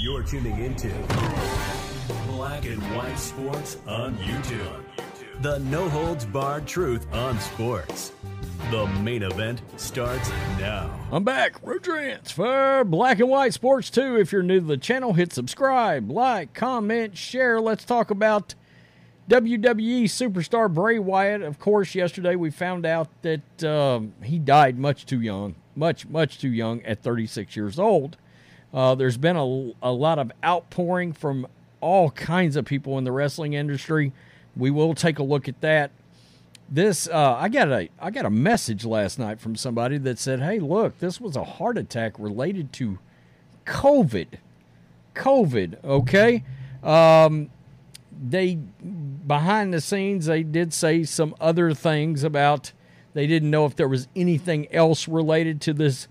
You're tuning into Black and White Sports on YouTube. The no holds barred truth on sports. The main event starts now. I'm back. Road for Black and White Sports 2. If you're new to the channel, hit subscribe, like, comment, share. Let's talk about WWE superstar Bray Wyatt. Of course, yesterday we found out that um, he died much too young, much, much too young at 36 years old. Uh, there's been a, a lot of outpouring from all kinds of people in the wrestling industry. We will take a look at that. This uh, I got a I got a message last night from somebody that said, "Hey, look, this was a heart attack related to COVID. COVID, okay? Um, they behind the scenes they did say some other things about they didn't know if there was anything else related to this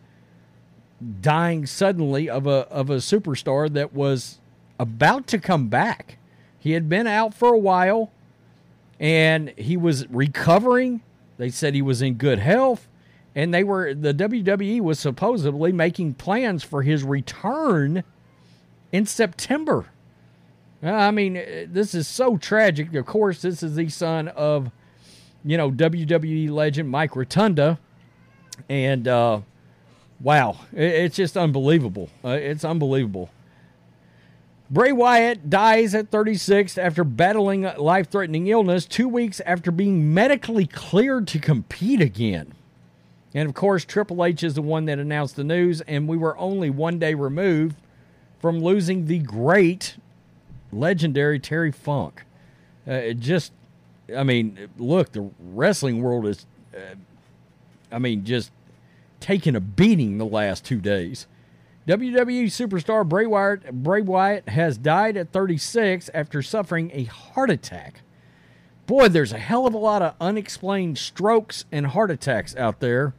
dying suddenly of a of a superstar that was about to come back. He had been out for a while and he was recovering. They said he was in good health and they were the WWE was supposedly making plans for his return in September. I mean, this is so tragic. Of course, this is the son of, you know, WWE legend Mike Rotunda, and uh, wow, it's just unbelievable. Uh, it's unbelievable. Bray Wyatt dies at 36 after battling a life threatening illness two weeks after being medically cleared to compete again. And of course, Triple H is the one that announced the news, and we were only one day removed from losing the great, legendary Terry Funk. Uh, just, I mean, look, the wrestling world is, uh, I mean, just taking a beating the last two days. WWE superstar Bray Wyatt, Bray Wyatt has died at 36 after suffering a heart attack. Boy, there's a hell of a lot of unexplained strokes and heart attacks out there.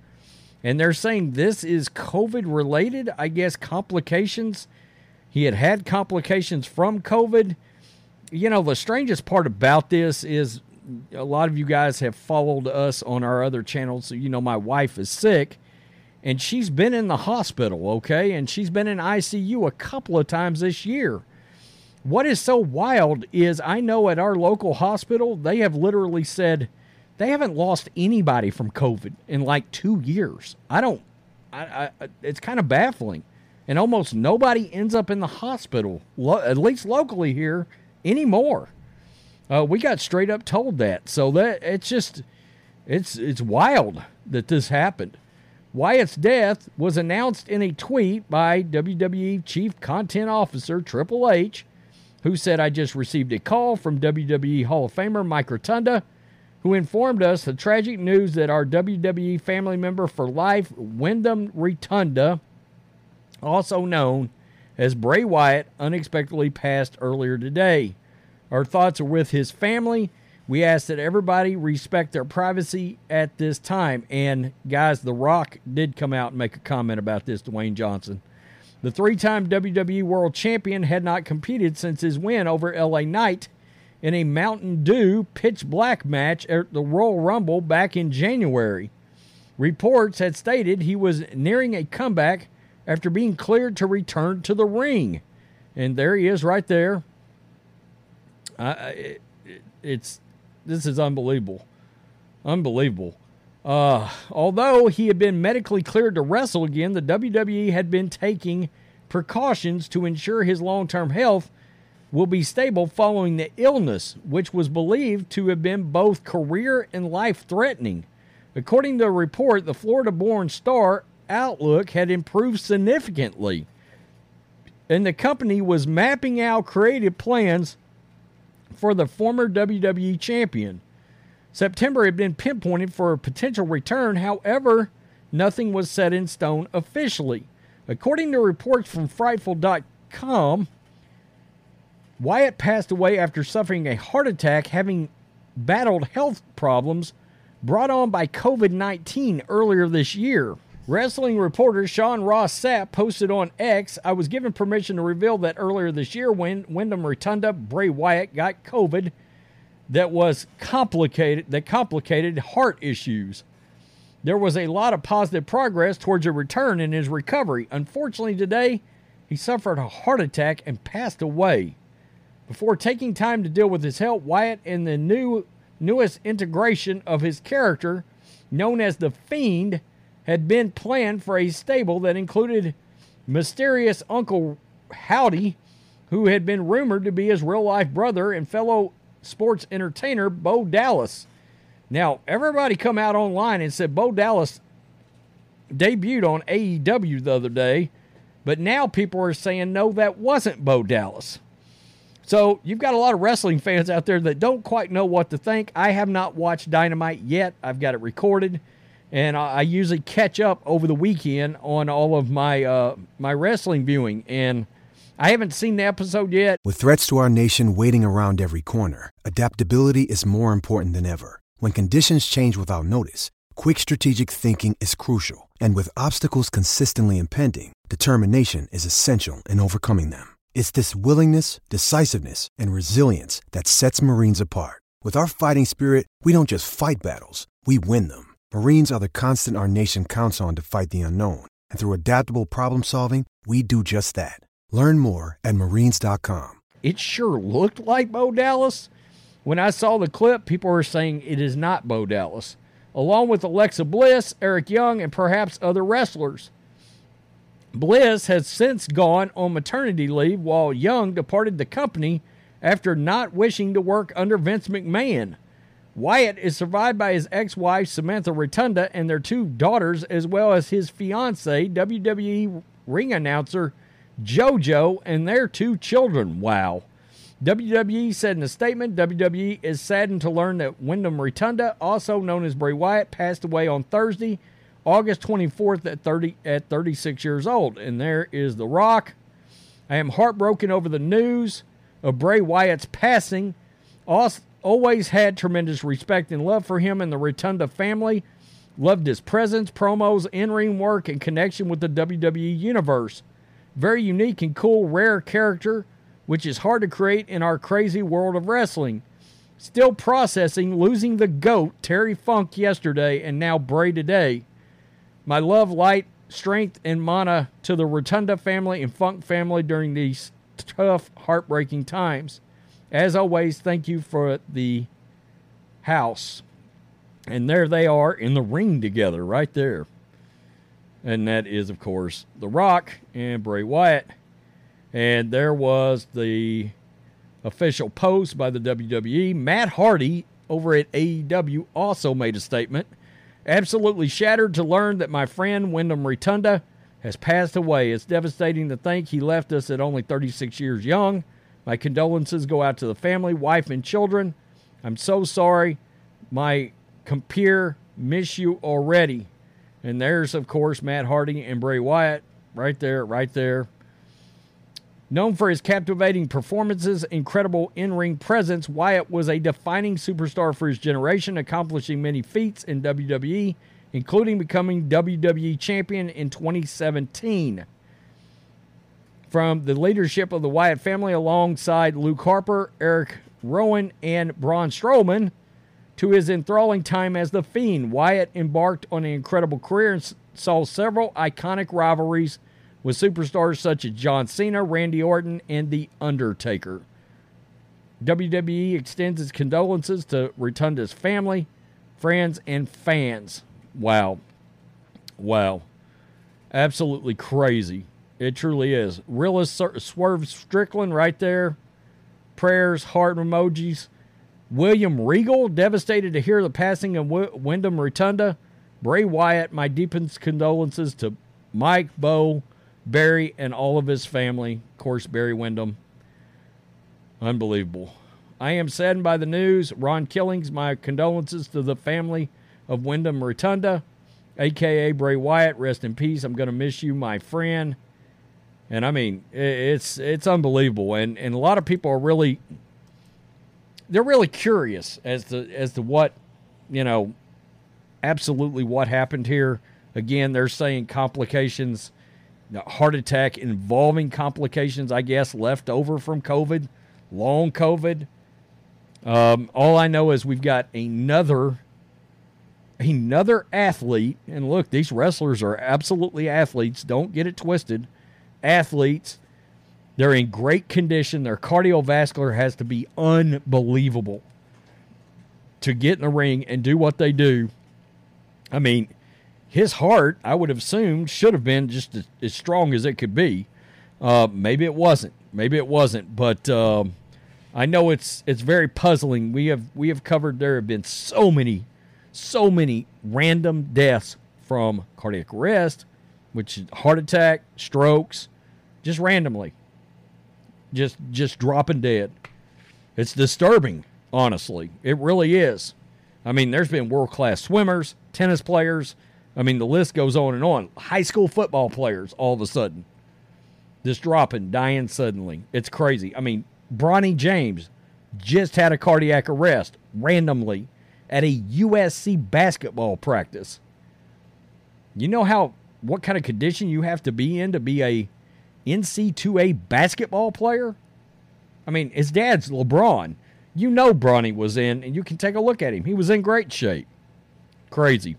And they're saying this is COVID related, I guess, complications. He had had complications from COVID. You know, the strangest part about this is a lot of you guys have followed us on our other channels. So, you know, my wife is sick and she's been in the hospital, okay? And she's been in ICU a couple of times this year. What is so wild is I know at our local hospital, they have literally said they haven't lost anybody from COVID in like two years. I don't, I, I it's kind of baffling. And almost nobody ends up in the hospital, lo- at least locally here, anymore. Uh, we got straight up told that. So that it's just, it's it's wild that this happened. Wyatt's death was announced in a tweet by WWE Chief Content Officer Triple H, who said, I just received a call from WWE Hall of Famer Mike Rotunda, who informed us the tragic news that our WWE family member for life, Windham Rotunda, also known as Bray Wyatt, unexpectedly passed earlier today. Our thoughts are with his family we ask that everybody respect their privacy at this time. And guys, The Rock did come out and make a comment about this, Dwayne Johnson. The three time WWE World Champion had not competed since his win over LA Knight in a Mountain Dew pitch black match at the Royal Rumble back in January. Reports had stated he was nearing a comeback after being cleared to return to the ring. And there he is right there. Uh, it, it's this is unbelievable. Unbelievable. Uh, although he had been medically cleared to wrestle again, the WWE had been taking precautions to ensure his long term health will be stable following the illness, which was believed to have been both career and life threatening. According to a report, the Florida born star outlook had improved significantly, and the company was mapping out creative plans for the former WWE champion. September had been pinpointed for a potential return, however, nothing was set in stone officially. According to reports from Fightful.com, Wyatt passed away after suffering a heart attack, having battled health problems brought on by COVID 19 earlier this year. Wrestling reporter Sean Ross Sapp posted on X I was given permission to reveal that earlier this year, when Windham Rotunda Bray Wyatt got COVID, that was complicated, that complicated heart issues. There was a lot of positive progress towards a return in his recovery. Unfortunately, today, he suffered a heart attack and passed away. Before taking time to deal with his health, Wyatt and the new newest integration of his character, known as the Fiend, had been planned for a stable that included mysterious Uncle Howdy, who had been rumored to be his real life brother and fellow sports entertainer Bo Dallas. Now, everybody come out online and said Bo Dallas debuted on AEW the other day, but now people are saying no, that wasn't Bo Dallas. So you've got a lot of wrestling fans out there that don't quite know what to think. I have not watched Dynamite yet. I've got it recorded, and I, I usually catch up over the weekend on all of my uh, my wrestling viewing. And I haven't seen the episode yet. With threats to our nation waiting around every corner, adaptability is more important than ever. When conditions change without notice, quick strategic thinking is crucial. And with obstacles consistently impending, determination is essential in overcoming them. It's this willingness, decisiveness, and resilience that sets Marines apart. With our fighting spirit, we don't just fight battles, we win them. Marines are the constant our nation counts on to fight the unknown. And through adaptable problem solving, we do just that. Learn more at marines.com. It sure looked like Bo Dallas. When I saw the clip, people were saying it is not Bo Dallas, along with Alexa Bliss, Eric Young, and perhaps other wrestlers. Bliss has since gone on maternity leave while Young departed the company after not wishing to work under Vince McMahon. Wyatt is survived by his ex wife, Samantha Rotunda, and their two daughters, as well as his fiancee, WWE ring announcer JoJo, and their two children. Wow. WWE said in a statement WWE is saddened to learn that Windham Rotunda, also known as Bray Wyatt, passed away on Thursday, August 24th at 30 at 36 years old. And there is The Rock. I am heartbroken over the news of Bray Wyatt's passing. Always had tremendous respect and love for him and the Rotunda family. Loved his presence, promos, in ring work, and connection with the WWE universe. Very unique and cool, rare character, which is hard to create in our crazy world of wrestling. Still processing losing the GOAT, Terry Funk, yesterday, and now Bray today. My love, light, strength, and mana to the Rotunda family and Funk family during these tough, heartbreaking times. As always, thank you for the house. And there they are in the ring together, right there. And that is, of course, The Rock and Bray Wyatt. And there was the official post by the WWE. Matt Hardy over at AEW also made a statement. Absolutely shattered to learn that my friend Windham Rotunda has passed away. It's devastating to think he left us at only 36 years young. My condolences go out to the family, wife, and children. I'm so sorry. My compeer miss you already. And there's, of course, Matt Hardy and Bray Wyatt right there, right there. Known for his captivating performances, incredible in ring presence, Wyatt was a defining superstar for his generation, accomplishing many feats in WWE, including becoming WWE Champion in 2017. From the leadership of the Wyatt family alongside Luke Harper, Eric Rowan, and Braun Strowman, to his enthralling time as The Fiend, Wyatt embarked on an incredible career and saw several iconic rivalries with superstars such as John Cena, Randy Orton, and The Undertaker. WWE extends its condolences to Rotunda's family, friends, and fans. Wow. Wow. Absolutely crazy. It truly is. Realist Swerve Strickland right there. Prayers, heart emojis. William Regal, devastated to hear the passing of w- Windham Rotunda. Bray Wyatt, my deepest condolences to Mike, Bo, Barry, and all of his family. Of course, Barry Windham. Unbelievable. I am saddened by the news. Ron Killings, my condolences to the family of Windham Rotunda. aka Bray Wyatt. Rest in peace. I'm going to miss you, my friend. And I mean, it's it's unbelievable, and and a lot of people are really they're really curious as to as to what you know, absolutely what happened here. Again, they're saying complications, heart attack involving complications, I guess, left over from COVID, long COVID. Um, all I know is we've got another another athlete, and look, these wrestlers are absolutely athletes. Don't get it twisted. Athletes. They're in great condition. Their cardiovascular has to be unbelievable to get in the ring and do what they do. I mean, his heart, I would have assumed, should have been just as, as strong as it could be. Uh, maybe it wasn't. Maybe it wasn't. But uh, I know it's it's very puzzling. We have we have covered. There have been so many so many random deaths from cardiac arrest, which is heart attack, strokes, just randomly. Just just dropping dead. It's disturbing, honestly. It really is. I mean, there's been world class swimmers, tennis players. I mean, the list goes on and on. High school football players all of a sudden. Just dropping, dying suddenly. It's crazy. I mean, Bronny James just had a cardiac arrest randomly at a USC basketball practice. You know how what kind of condition you have to be in to be a NCAA basketball player? I mean, his dad's LeBron. You know Bronny was in, and you can take a look at him. He was in great shape. Crazy.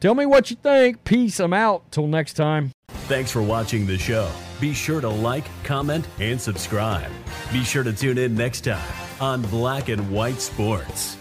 Tell me what you think. Peace. I'm out. Till next time. Thanks for watching the show. Be sure to like, comment, and subscribe. Be sure to tune in next time on Black and White Sports.